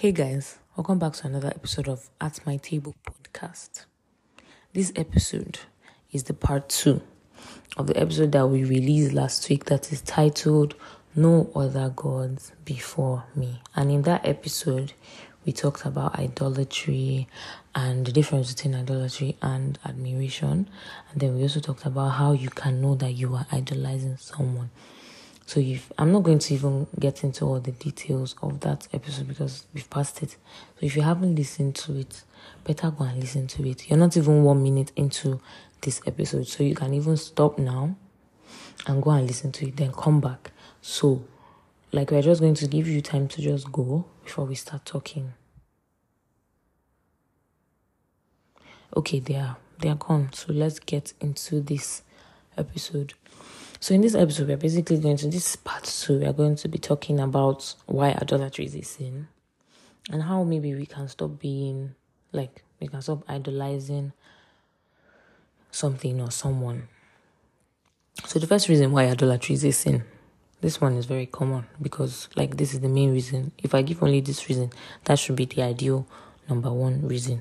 Hey guys, welcome back to another episode of At My Table podcast. This episode is the part two of the episode that we released last week that is titled No Other Gods Before Me. And in that episode, we talked about idolatry and the difference between idolatry and admiration. And then we also talked about how you can know that you are idolizing someone. So if I'm not going to even get into all the details of that episode because we've passed it. So if you haven't listened to it, better go and listen to it. You're not even one minute into this episode, so you can even stop now and go and listen to it, then come back. So, like, we're just going to give you time to just go before we start talking. Okay, they are they are gone. So let's get into this episode. So in this episode, we're basically going to this part two. We are going to be talking about why idolatry is a sin, and how maybe we can stop being like we can stop idolizing something or someone. So the first reason why idolatry is a sin, this one is very common because like this is the main reason. If I give only this reason, that should be the ideal number one reason.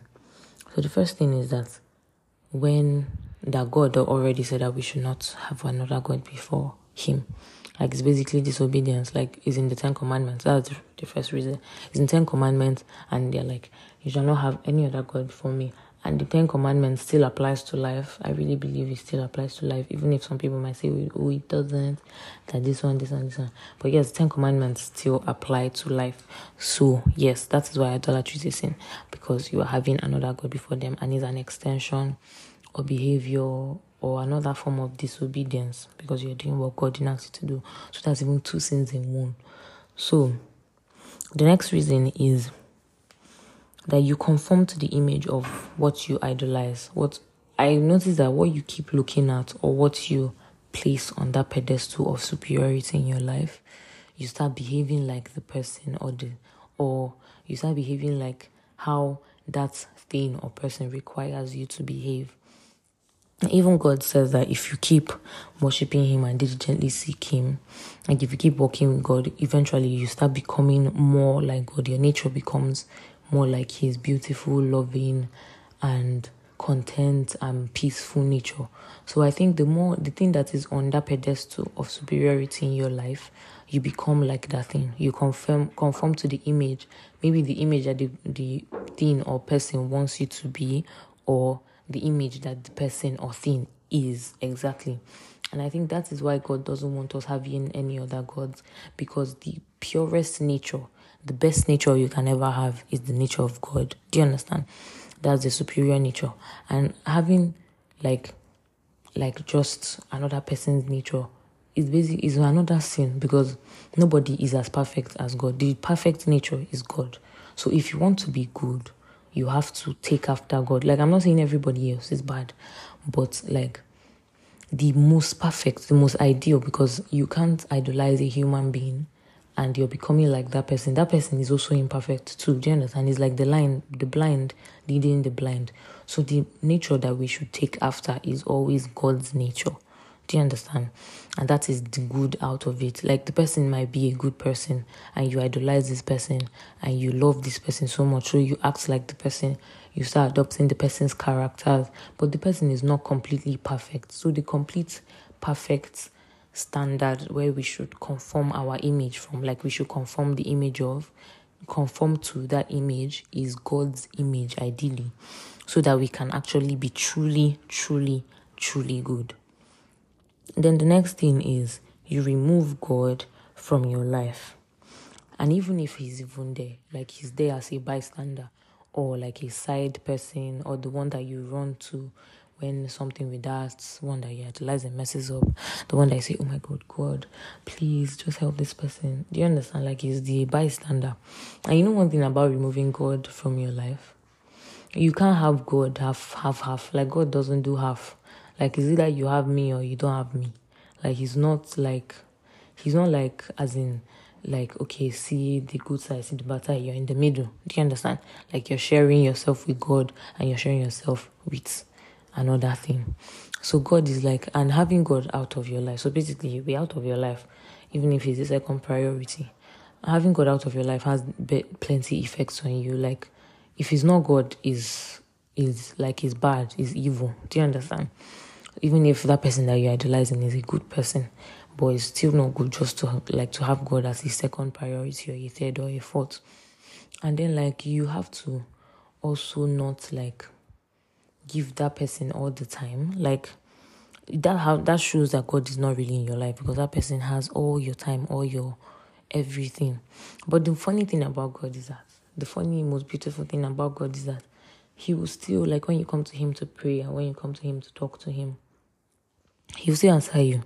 So the first thing is that when that God already said that we should not have another God before Him. Like it's basically disobedience. Like it's in the Ten Commandments. That's the first reason. It's in Ten Commandments, and they're like, you shall not have any other God before me. And the Ten Commandments still applies to life. I really believe it still applies to life, even if some people might say, oh, it doesn't. That this one, this one, this one. But yes, Ten Commandments still apply to life. So yes, that is why idolatry is a sin because you are having another God before them, and it's an extension or behavior or another form of disobedience because you're doing what God didn't ask you to do. So that's even two sins in one. So the next reason is that you conform to the image of what you idolize. What I notice that what you keep looking at or what you place on that pedestal of superiority in your life, you start behaving like the person or the or you start behaving like how that thing or person requires you to behave. Even God says that if you keep worshiping Him and diligently seek Him, like if you keep walking with God, eventually you start becoming more like God. Your nature becomes more like His beautiful, loving, and content and peaceful nature. So I think the more the thing that is on that pedestal of superiority in your life, you become like that thing. You confirm conform to the image, maybe the image that the, the thing or person wants you to be, or the image that the person or thing is exactly. And I think that is why God doesn't want us having any other gods because the purest nature, the best nature you can ever have is the nature of God. Do you understand? That's the superior nature. And having like like just another person's nature is basically is another sin because nobody is as perfect as God. The perfect nature is God. So if you want to be good, you have to take after God. Like, I'm not saying everybody else is bad, but like the most perfect, the most ideal, because you can't idolize a human being and you're becoming like that person. That person is also imperfect too. Do understand? It's like the line, the blind leading the blind. So the nature that we should take after is always God's nature. Do you understand? And that is the good out of it. Like the person might be a good person and you idolize this person and you love this person so much. So you act like the person, you start adopting the person's characters, but the person is not completely perfect. So the complete perfect standard where we should conform our image from, like we should conform the image of, conform to that image is God's image, ideally, so that we can actually be truly, truly, truly good. Then the next thing is you remove God from your life. And even if he's even there, like he's there as a bystander or like a side person or the one that you run to when something with that, one that you idolize and messes up, the one that you say, Oh my god, God, please just help this person. Do you understand? Like he's the bystander. And you know one thing about removing God from your life? You can't have God half half half. Like God doesn't do half. Like it's either you have me or you don't have me. Like he's not like he's not like as in like okay, see the good side, see the bad side, you're in the middle. Do you understand? Like you're sharing yourself with God and you're sharing yourself with another thing. So God is like and having God out of your life. So basically you'll be out of your life, even if it's the second priority. having God out of your life has plenty effects on you. Like, if He's not God, is is like is bad, is evil. Do you understand? Even if that person that you're idolizing is a good person, but it's still not good just to like to have God as a second priority or a third or a fourth. And then like you have to also not like give that person all the time. Like that how that shows that God is not really in your life because that person has all your time, all your everything. But the funny thing about God is that the funny, most beautiful thing about God is that He will still like when you come to Him to pray and when you come to Him to talk to Him, He will still answer you,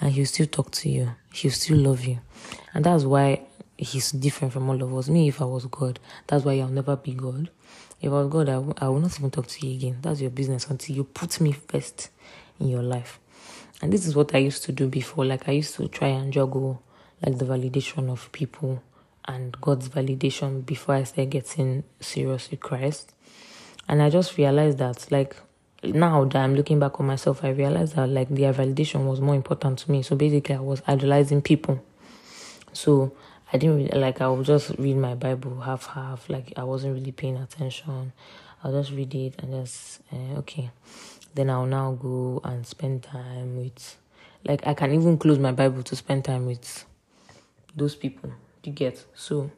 and He will still talk to you. He will still love you, and that's why He's different from all of us. Me, if I was God, that's why I'll never be God. If I was God, I, w- I will not even talk to you again. That's your business until you put me first in your life. And this is what I used to do before. Like I used to try and juggle like the validation of people and God's validation before I started getting serious with Christ. And I just realized that like now that I'm looking back on myself, I realized that like their validation was more important to me. So basically I was idolizing people. So I didn't really like I would just read my Bible half half, like I wasn't really paying attention. I'll just read it and just uh, okay. Then I'll now go and spend time with like I can even close my Bible to spend time with those people. You get so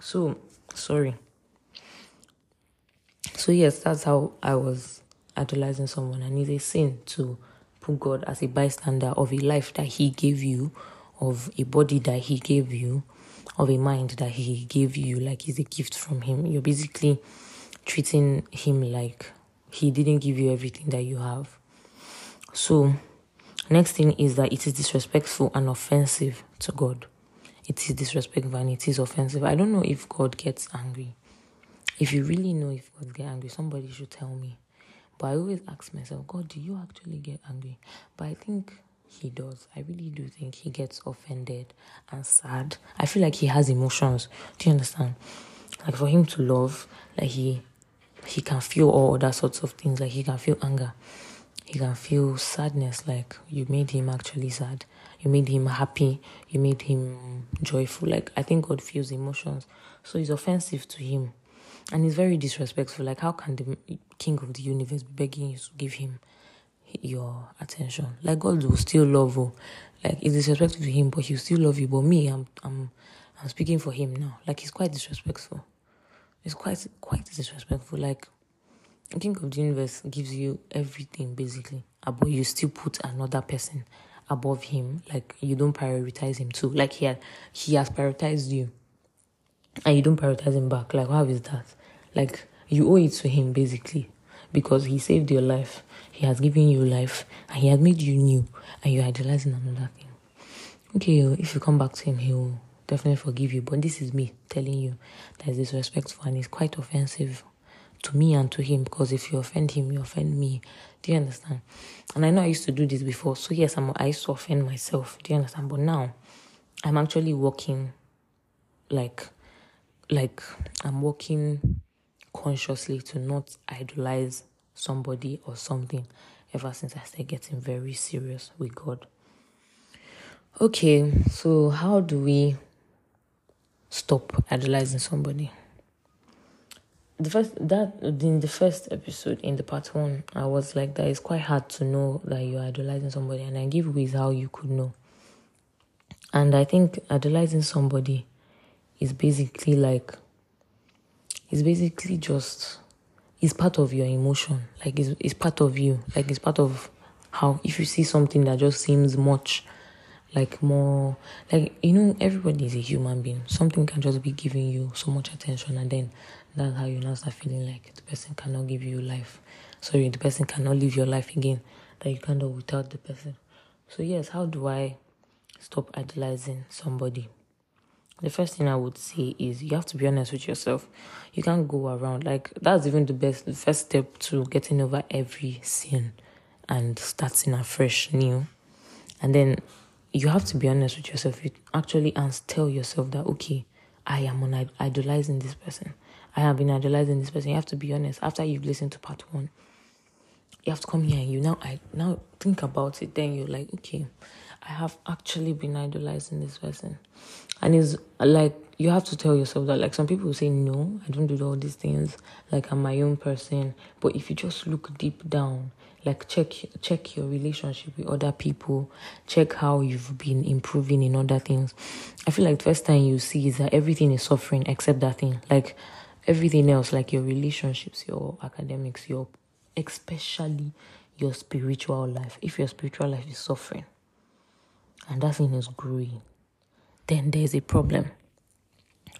so sorry. So yes, that's how I was idolizing someone, and it's a sin to put God as a bystander of a life that He gave you, of a body that He gave you, of a mind that He gave you, like it's a gift from Him. You're basically treating Him like He didn't give you everything that you have. So, next thing is that it is disrespectful and offensive to God it is disrespectful and it is offensive. I don't know if God gets angry. If you really know if God gets angry, somebody should tell me. But I always ask myself, God, do you actually get angry? But I think he does. I really do think he gets offended and sad. I feel like he has emotions. Do you understand? Like for him to love, like he he can feel all other sorts of things. Like he can feel anger. He can feel sadness, like you made him actually sad you made him happy, you made him joyful. Like I think God feels emotions. So it's offensive to him. And it's very disrespectful. Like how can the king of the universe be begging you to give him your attention? Like God will still love you. Like it's disrespectful to him, but he'll still love you. But me, I'm I'm I'm speaking for him now. Like he's quite disrespectful. It's quite quite disrespectful. Like the King of the Universe gives you everything basically, but you still put another person above him. Like you don't prioritize him too. Like he had, he has prioritized you, and you don't prioritize him back. Like how is that? Like you owe it to him basically because he saved your life. He has given you life, and he has made you new, and you're idolizing another thing. Okay, oh, if you come back to him, he will definitely forgive you. But this is me telling you that is disrespectful and it's quite offensive to me and to him because if you offend him, you offend me. Do you understand? And I know I used to do this before, so yes, I'm, I used to offend myself. Do you understand? But now, I'm actually working, like, like I'm working consciously to not idolize somebody or something. Ever since I started getting very serious with God. Okay, so how do we stop idolizing somebody? the first that in the first episode in the part one, I was like that it's quite hard to know that you're idolizing somebody, and I give ways how you could know. And I think idolizing somebody is basically like it's basically just it's part of your emotion. Like it's it's part of you. Like it's part of how if you see something that just seems much like more like you know everybody is a human being something can just be giving you so much attention and then that's how you now start feeling like the person cannot give you life. Sorry, the person cannot live your life again. That you can't do without the person. So yes, how do I stop idolizing somebody? The first thing I would say is you have to be honest with yourself. You can't go around like that's even the best the first step to getting over every sin and starting afresh new. And then you have to be honest with yourself. You actually and tell yourself that okay, I am on idolizing this person. I have been idolizing this person. You have to be honest. After you've listened to part one, you have to come here and you now I now think about it. Then you're like, okay, I have actually been idolizing this person. And it's like you have to tell yourself that like some people say no, I don't do all these things. Like I'm my own person. But if you just look deep down, like check check your relationship with other people, check how you've been improving in other things. I feel like the first time you see is that everything is suffering except that thing. Like everything else, like your relationships, your academics, your especially your spiritual life. If your spiritual life is suffering and that thing is growing, then there's a problem.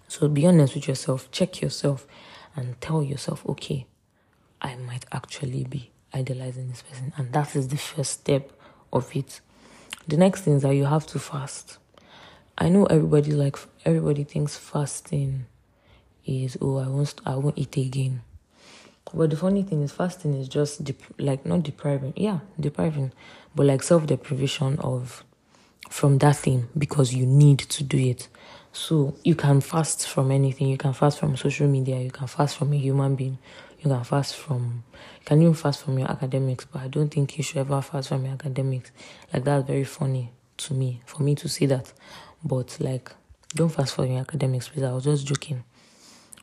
So be honest with yourself, check yourself, and tell yourself, okay, I might actually be idolizing this person. And that is the first step of it. The next thing is that you have to fast. I know everybody like everybody thinks fasting is oh I won't I won't eat again. But the funny thing is fasting is just dep- like not depriving, yeah, depriving, but like self deprivation of from that thing because you need to do it. So you can fast from anything. You can fast from social media. You can fast from a human being. You can fast from, you can even fast from your academics. But I don't think you should ever fast from your academics. Like that's very funny to me for me to say that. But like, don't fast from your academics, please. I was just joking.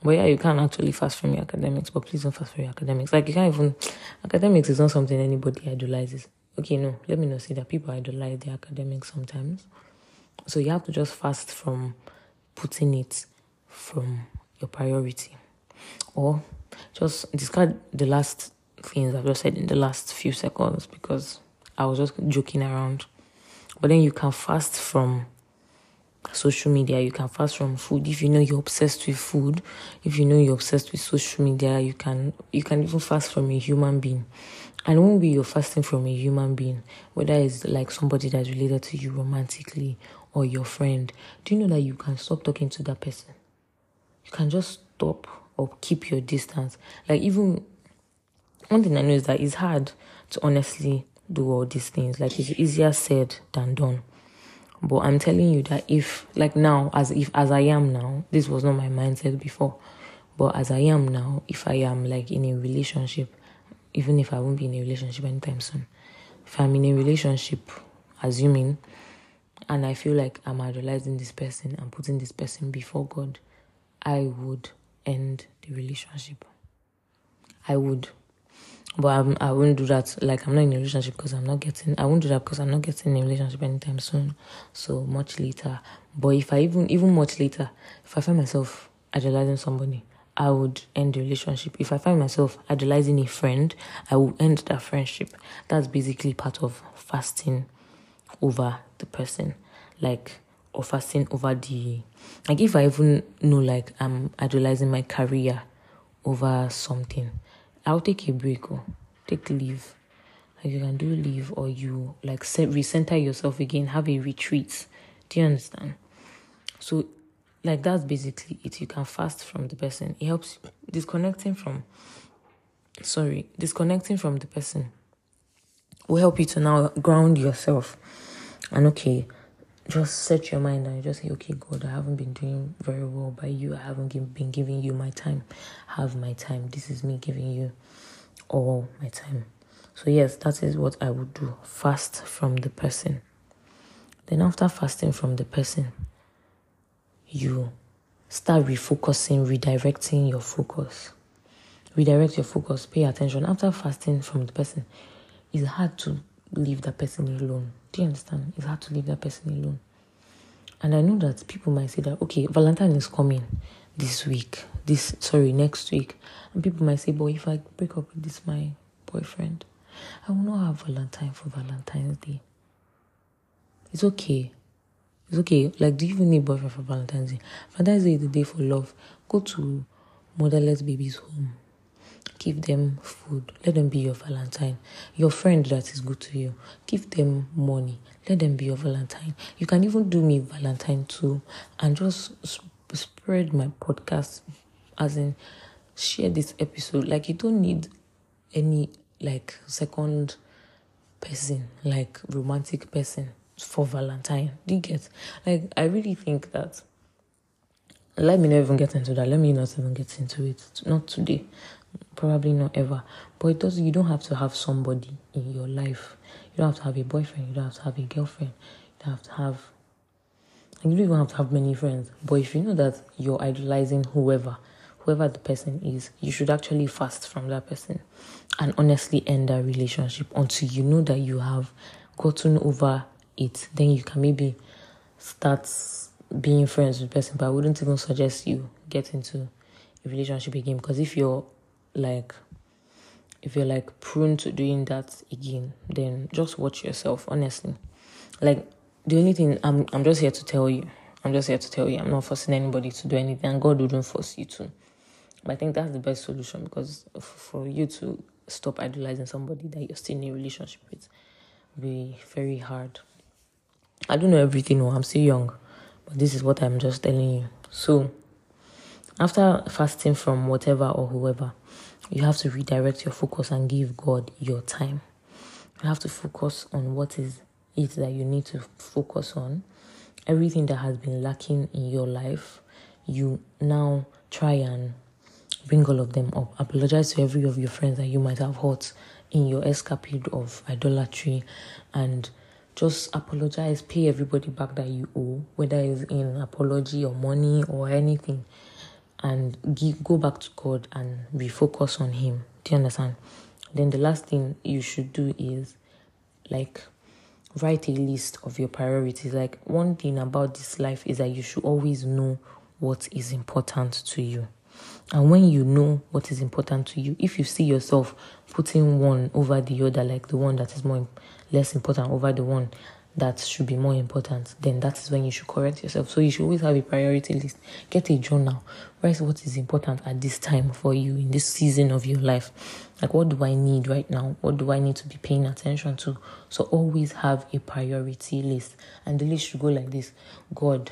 But yeah, you can actually fast from your academics, but please don't fast from your academics. Like you can't even academics is not something anybody idolizes. Okay, no, let me not say that people idolize the academics sometimes. So you have to just fast from putting it from your priority. Or just discard the last things I've just said in the last few seconds because I was just joking around. But then you can fast from social media, you can fast from food. If you know you're obsessed with food, if you know you're obsessed with social media, you can you can even fast from a human being. And when we you're fasting from a human being, whether it's like somebody that's related to you romantically or your friend, do you know that you can stop talking to that person? You can just stop or keep your distance. Like even one thing I know is that it's hard to honestly do all these things. Like it's easier said than done. But I'm telling you that if like now, as if as I am now, this was not my mindset before. But as I am now, if I am like in a relationship, even if I won't be in a relationship anytime soon, if I'm in a relationship, assuming, and I feel like I'm idolizing this person and putting this person before God, I would end the relationship. I would. But I'm, I wouldn't do that. Like, I'm not in a relationship because I'm not getting, I won't do that because I'm not getting in a relationship anytime soon. So, much later. But if I even, even much later, if I find myself idolizing somebody, I would end the relationship. If I find myself idolizing a friend, I will end that friendship. That's basically part of fasting over the person. Like, or fasting over the like if I even know like I'm idolizing my career over something, I'll take a break or take leave. Like you can do leave or you like recenter yourself again, have a retreat. Do you understand? So like that's basically it. You can fast from the person. It helps disconnecting from sorry, disconnecting from the person will help you to now ground yourself. And okay, just set your mind and just say, okay, God, I haven't been doing very well by you. I haven't been giving you my time. Have my time. This is me giving you all my time. So, yes, that is what I would do. Fast from the person. Then, after fasting from the person, you start refocusing, redirecting your focus. Redirect your focus, pay attention. After fasting from the person, it's hard to leave that person alone. Do you understand? It's hard to leave that person alone. And I know that people might say that, okay, Valentine is coming this week, this, sorry, next week. And people might say, boy, if I break up with this, my boyfriend, I will not have Valentine for Valentine's Day. It's okay. It's okay. Like, do you even need boyfriend for Valentine's Day? Valentine's Day is the day for love. Go to motherless babies' home give them food. Let them be your valentine. Your friend that is good to you. Give them money. Let them be your valentine. You can even do me valentine too and just sp- spread my podcast as in share this episode. Like you don't need any like second person like romantic person for valentine. Do you get? Like i really think that let me not even get into that. Let me not even get into it. Not today probably not ever but it does you don't have to have somebody in your life you don't have to have a boyfriend you don't have to have a girlfriend you don't have to have And you don't even have to have many friends. But if you know that you're idolizing whoever, whoever the person is, you should actually fast from that person and honestly end that relationship until you know that you have gotten over it. Then you can maybe start being friends with the person. But I wouldn't even suggest you get into a relationship again because if you're like if you're like prone to doing that again, then just watch yourself, honestly. Like the only thing I'm I'm just here to tell you. I'm just here to tell you I'm not forcing anybody to do anything and God wouldn't force you to. But I think that's the best solution because for you to stop idolizing somebody that you're still in a relationship with be very hard. I don't know everything, no, I'm still young, but this is what I'm just telling you. So after fasting from whatever or whoever, you have to redirect your focus and give God your time. You have to focus on what is it that you need to focus on. Everything that has been lacking in your life, you now try and bring all of them up. Apologize to every of your friends that you might have hurt in your escapade of idolatry and just apologize, pay everybody back that you owe, whether it's in apology or money or anything, and give, go back to God and refocus on Him. Do you understand? Then the last thing you should do is like write a list of your priorities. Like one thing about this life is that you should always know what is important to you. And when you know what is important to you, if you see yourself putting one over the other, like the one that is more less important over the one that should be more important, then that is when you should correct yourself. So you should always have a priority list. Get a journal. Write what is important at this time for you in this season of your life. Like, what do I need right now? What do I need to be paying attention to? So always have a priority list. And the list should go like this God,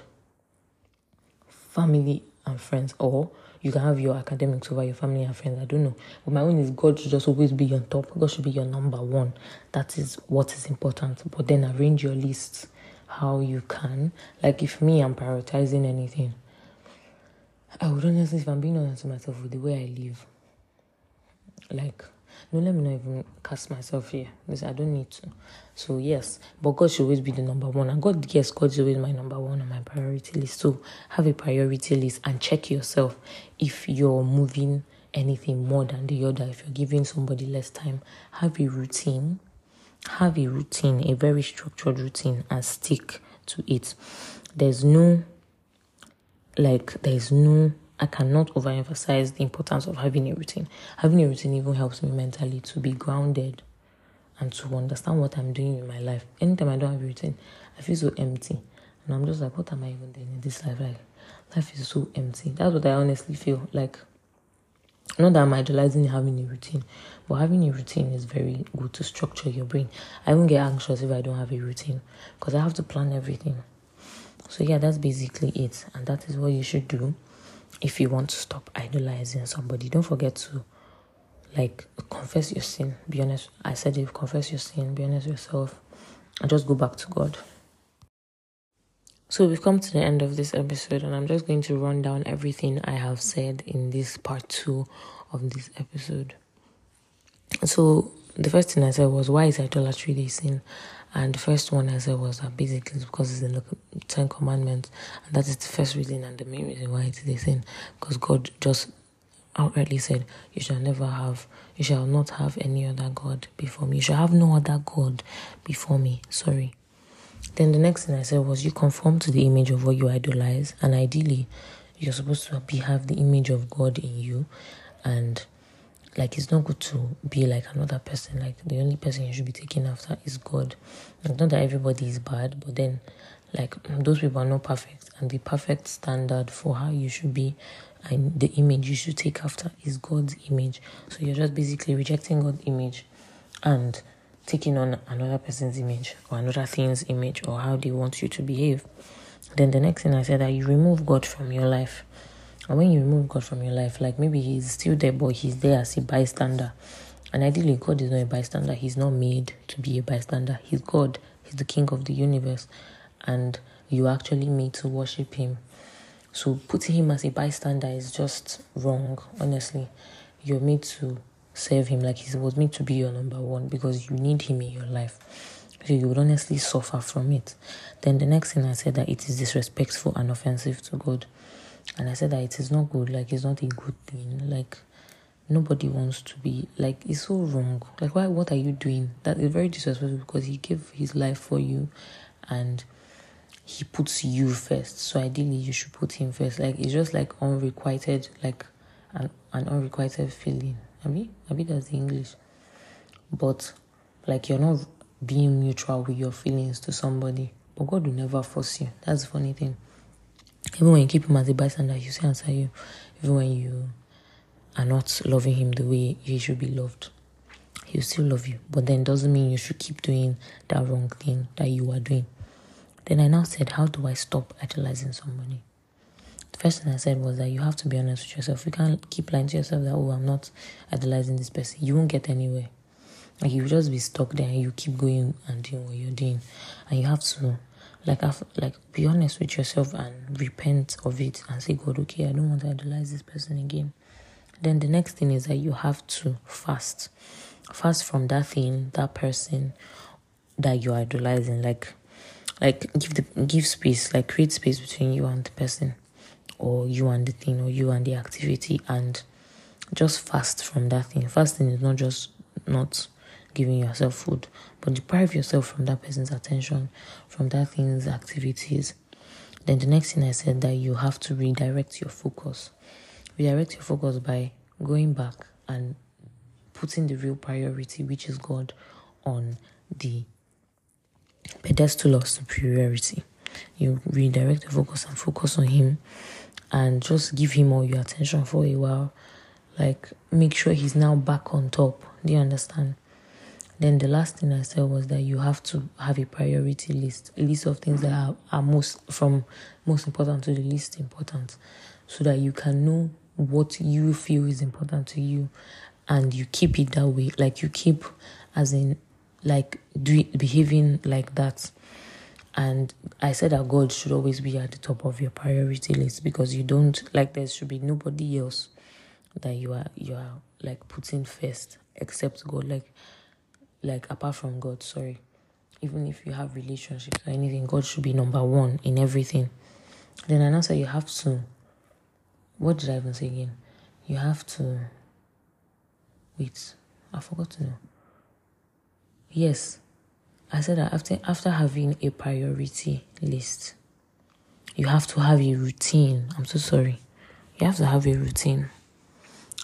family, and friends, or you can have your academics over your family and friends. I don't know. But my own is God should just always be on top. God should be your number one. That is what is important. But then arrange your list how you can. Like if me, I'm prioritizing anything. I would honestly, if I'm being honest with myself with the way I live, like no, let me not even cast myself here. Because I don't need to. So yes, but God should always be the number one. And God, yes, God is always my number one on my priority list. So have a priority list and check yourself if you're moving anything more than the other. If you're giving somebody less time, have a routine. Have a routine, a very structured routine, and stick to it. There's no like there's no I cannot overemphasize the importance of having a routine. Having a routine even helps me mentally to be grounded and to understand what I'm doing in my life. Anytime I don't have a routine, I feel so empty. And I'm just like, what am I even doing in this life? Like, life is so empty. That's what I honestly feel. Like, not that I'm idolizing having a routine, but having a routine is very good to structure your brain. I won't get anxious if I don't have a routine because I have to plan everything. So, yeah, that's basically it. And that is what you should do if you want to stop idolizing somebody, don't forget to like confess your sin. Be honest. I said you confess your sin, be honest with yourself, and just go back to God. So we've come to the end of this episode, and I'm just going to run down everything I have said in this part two of this episode. So the first thing I said was, why is idolatry the sin? And the first one I said was that basically because it's in the Ten Commandments, and that is the first reason and the main reason why it is a sin. Because God just outrightly said, You shall never have, you shall not have any other God before me. You shall have no other God before me. Sorry. Then the next thing I said was, You conform to the image of what you idolize, and ideally, you're supposed to be have the image of God in you, and like it's not good to be like another person. Like the only person you should be taking after is God. Like, not that everybody is bad, but then like those people are not perfect, and the perfect standard for how you should be and the image you should take after is God's image. So you're just basically rejecting God's image and taking on another person's image or another thing's image or how they want you to behave. Then the next thing I said that you remove God from your life. And when you remove God from your life, like maybe He's still there, but He's there as a bystander. And ideally, God is not a bystander. He's not made to be a bystander. He's God. He's the King of the universe. And you actually made to worship Him. So putting Him as a bystander is just wrong, honestly. You're made to serve Him like He was made to be your number one because you need Him in your life. So you would honestly suffer from it. Then the next thing I said that it is disrespectful and offensive to God. And I said that it is not good, like it's not a good thing. Like nobody wants to be like it's so wrong. Like why what are you doing? That is very disrespectful because he gave his life for you and he puts you first. So ideally you should put him first. Like it's just like unrequited like an, an unrequited feeling. I mean, I mean that's the English. But like you're not being mutual with your feelings to somebody. But God will never force you. That's the funny thing. Even when you keep him as a bystander, you see answer you. Even when you are not loving him the way he should be loved, he'll still love you. But then doesn't mean you should keep doing that wrong thing that you are doing. Then I now said, How do I stop idolizing somebody? The first thing I said was that you have to be honest with yourself. You can't keep lying to yourself that, oh, I'm not idolizing this person. You won't get anywhere. Like you just be stuck there and you keep going and doing what you're doing. And you have to like have, like be honest with yourself and repent of it and say, God, okay, I don't want to idolize this person again. Then the next thing is that you have to fast. Fast from that thing, that person that you're idolizing. Like like give the give space, like create space between you and the person or you and the thing or you and the activity and just fast from that thing. Fasting is not just not giving yourself food, but deprive yourself from that person's attention, from that thing's activities. Then the next thing I said that you have to redirect your focus. Redirect your focus by going back and putting the real priority, which is God, on the pedestal of superiority. You redirect your focus and focus on Him and just give Him all your attention for a while. Like, make sure He's now back on top. Do you understand? Then the last thing I said was that you have to have a priority list, a list of things that are, are most from most important to the least important, so that you can know what you feel is important to you, and you keep it that way. Like you keep, as in, like do behaving like that. And I said that God should always be at the top of your priority list because you don't like there should be nobody else that you are you are like putting first except God. Like like apart from God, sorry. Even if you have relationships or anything, God should be number one in everything. Then I now say you have to. What did I even say again? You have to. Wait, I forgot to know. Yes, I said that after after having a priority list, you have to have a routine. I'm so sorry. You have to have a routine.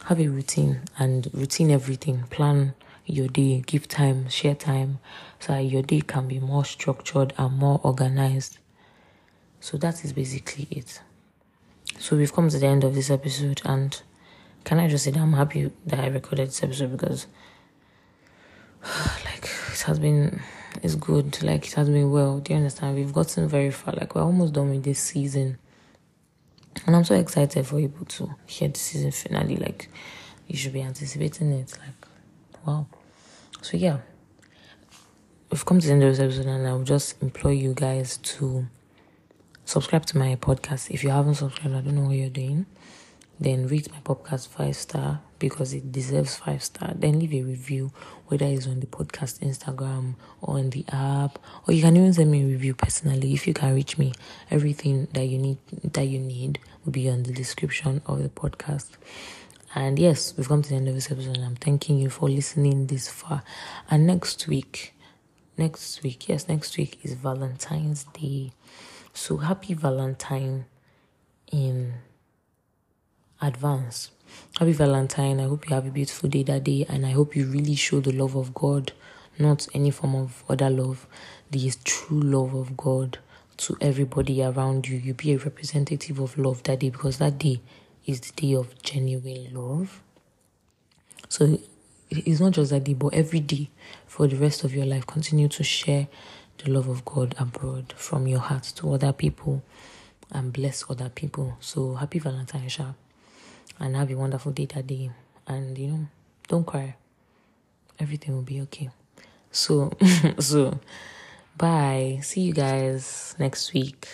Have a routine and routine everything. Plan your day, give time, share time, so your day can be more structured and more organized. So that is basically it. So we've come to the end of this episode, and can I just say that I'm happy that I recorded this episode because, like, it has been, it's good. Like, it has been well. Do you understand? We've gotten very far. Like, we're almost done with this season. And I'm so excited for people to hear the season finale. Like, you should be anticipating it. Like, wow. So yeah, we've come to the end of this episode, and I will just implore you guys to subscribe to my podcast. If you haven't subscribed, I don't know what you're doing. Then rate my podcast five star because it deserves five star. Then leave a review, whether it's on the podcast Instagram or on the app, or you can even send me a review personally if you can reach me. Everything that you need that you need will be on the description of the podcast. And yes, we've come to the end of this episode, and I'm thanking you for listening this far. And next week, next week, yes, next week is Valentine's Day. So happy Valentine in advance. Happy Valentine. I hope you have a beautiful day that day, and I hope you really show the love of God, not any form of other love, the true love of God to everybody around you. You be a representative of love that day because that day is the day of genuine love. So it's not just that day, but every day for the rest of your life, continue to share the love of God abroad from your heart to other people and bless other people. So happy Valentine's Day and have a wonderful day that day. And you know, don't cry. Everything will be okay. So, so bye. See you guys next week.